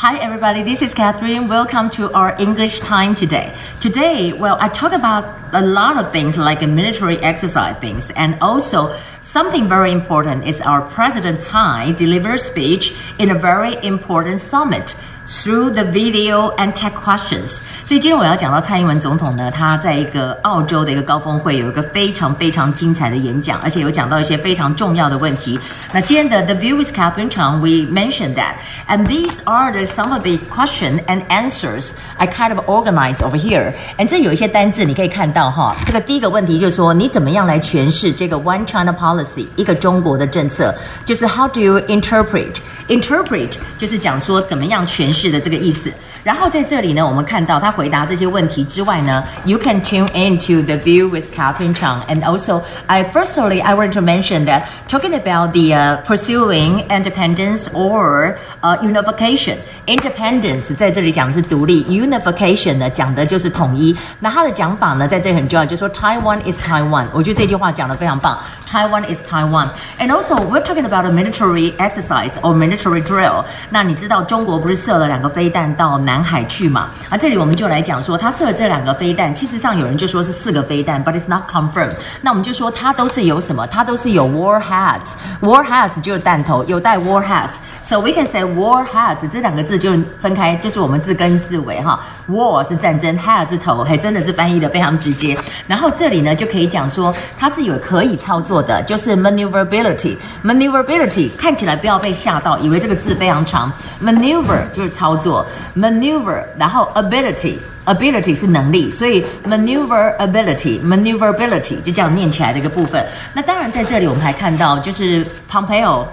Hi, everybody. This is Catherine. Welcome to our English time today. Today, well, I talk about a lot of things like military exercise things, and also something very important is our President Tsai delivered speech in a very important summit Through the video and tech questions，所以今天我要讲到蔡英文总统呢，他在一个澳洲的一个高峰会有一个非常非常精彩的演讲，而且有讲到一些非常重要的问题。那今天的 The View with Catherine Chang，we mentioned that，and these are the some of the question and answers I kind of organized over here。and 这有一些单字你可以看到哈，这个第一个问题就是说你怎么样来诠释这个 One China Policy 一个中国的政策，就是 How do you interpret？interpret 就是讲说怎么样诠释。 是的这个意思。然后在这里呢，我们看到他回答这些问题之外呢，You can tune into the view with Catherine Chang. And also, I firstly I want to mention that talking about the uh, pursuing independence or uh, unification. Independence 在这里讲的是独立，unification 呢讲的就是统一。那它的讲法呢，在这里很重要，就是说 Taiwan is Taiwan。我觉得这句话讲的非常棒，Taiwan is Taiwan。And also, we're talking about a military exercise or military drill。那你知道中国不是射了两个飞弹到南海去嘛？啊，这里我们就来讲说，它射了这两个飞弹，其实上有人就说是四个飞弹，but it's not confirmed。那我们就说它都是有什么？它都是有 warheads。warheads 就是弹头，有带 warheads。So we can say warheads 这两个 字就分开，就是我们字根字尾哈。war 是战争，head 是头，还真的是翻译的非常直接。然后这里呢就可以讲说它是有可以操作的，就是 maneuverability。maneuverability 看起来不要被吓到，以为这个字非常长。maneuver 就是操作，maneuver，然后 ability。ability 是能力，所以 maneuverability，maneuverability 就这样念起来的一个部分。那当然在这里我们还看到，就是 Pompeo。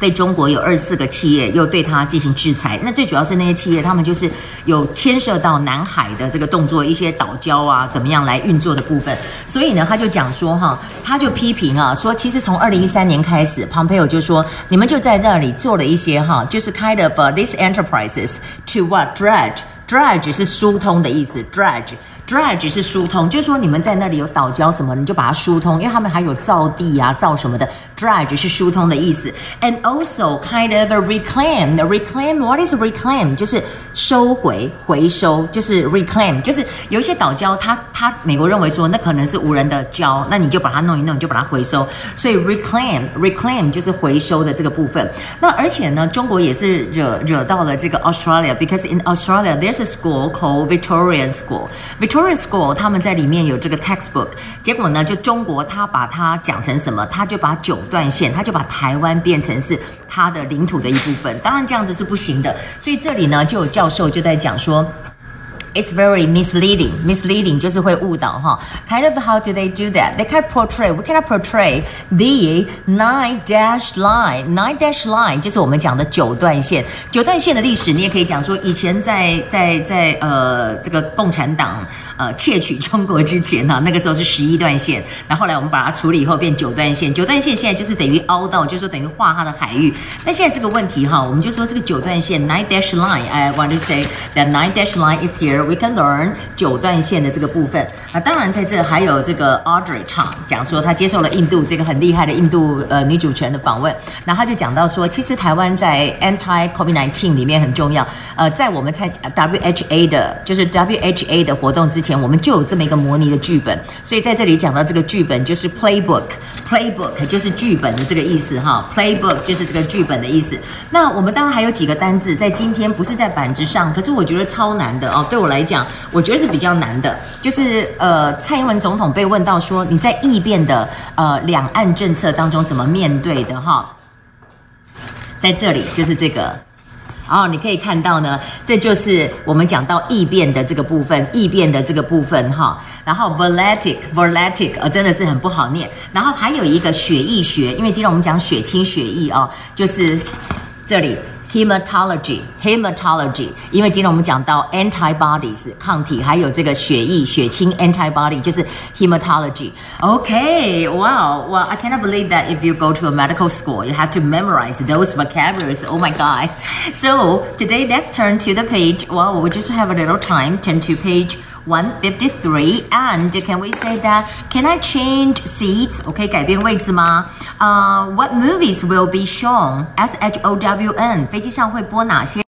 对中国有二十四个企业又对它进行制裁，那最主要是那些企业，他们就是有牵涉到南海的这个动作，一些岛礁啊，怎么样来运作的部分。所以呢，他就讲说哈，他就批评啊，说其实从二零一三年开始，Pompeo 就说你们就在那里做了一些哈，就是 kind of these enterprises to what dredge，dredge 是疏通的意思，dredge。Dredge 是疏通，就是说你们在那里有岛礁什么，你就把它疏通，因为他们还有造地啊、造什么的。Dredge 是疏通的意思，and also kind of reclaim. Reclaim what is reclaim？就是收回、回收，就是 reclaim，就是有一些岛礁，它它美国认为说那可能是无人的礁，那你就把它弄一弄，你就把它回收。所以 reclaim reclaim 就是回收的这个部分。那而且呢，中国也是惹惹到了这个 Australia，because in Australia there's a school called Victorian school，Victoria Victoria School 他们在里面有这个 textbook，结果呢，就中国他把它讲成什么？他就把九段线，他就把台湾变成是他的领土的一部分。当然这样子是不行的，所以这里呢就有教授就在讲说。It's very misleading. Misleading 就是会误导哈。Kind of how do they do that? They can portray. We cannot portray the nine dash line. Nine dash line 就是我们讲的九段线。九段线的历史，你也可以讲说，以前在在在呃这个共产党呃窃取中国之前呢，那个时候是十一段线。那后来我们把它处理以后变九段线。九段线现在就是等于凹到，就是说等于画它的海域。那现在这个问题哈，我们就说这个九段线 nine dash line. I want to say that nine dash line is here. We can learn 九段线的这个部分。啊，当然在这还有这个 Audrey 唱讲说，他接受了印度这个很厉害的印度呃女主持人的访问，然后他就讲到说，其实台湾在 Anti COVID-19 里面很重要，呃，在我们参 WHA 的，就是 WHA 的活动之前，我们就有这么一个模拟的剧本，所以在这里讲到这个剧本就是 Playbook，Playbook 就是剧本的这个意思哈，Playbook 就是这个剧本的意思。那我们当然还有几个单字在今天不是在板子上，可是我觉得超难的哦，对我来讲。我觉得是比较难的，就是呃，蔡英文总统被问到说你在异变的呃两岸政策当中怎么面对的哈，在这里就是这个，哦，你可以看到呢，这就是我们讲到异变的这个部分，异变的这个部分哈，然后 voletic，voletic，呃，真的是很不好念，然后还有一个血液学，因为今天我们讲血清血液啊，就是这里。Hematology, hematology，因为今天我们讲到 antibodies 抗体，还有这个血液血清 antibody 就是 hematology。Okay, wow, well I cannot believe that if you go to a medical school, you have to memorize those vocabularies. Oh my god! So today let's turn to the page. Well, we just have a little time. Turn to page. 153 and can we say that can I change seats? OK，改变位置吗？呃、uh,，What movies will be shown? S H O W N，飞机上会播哪些？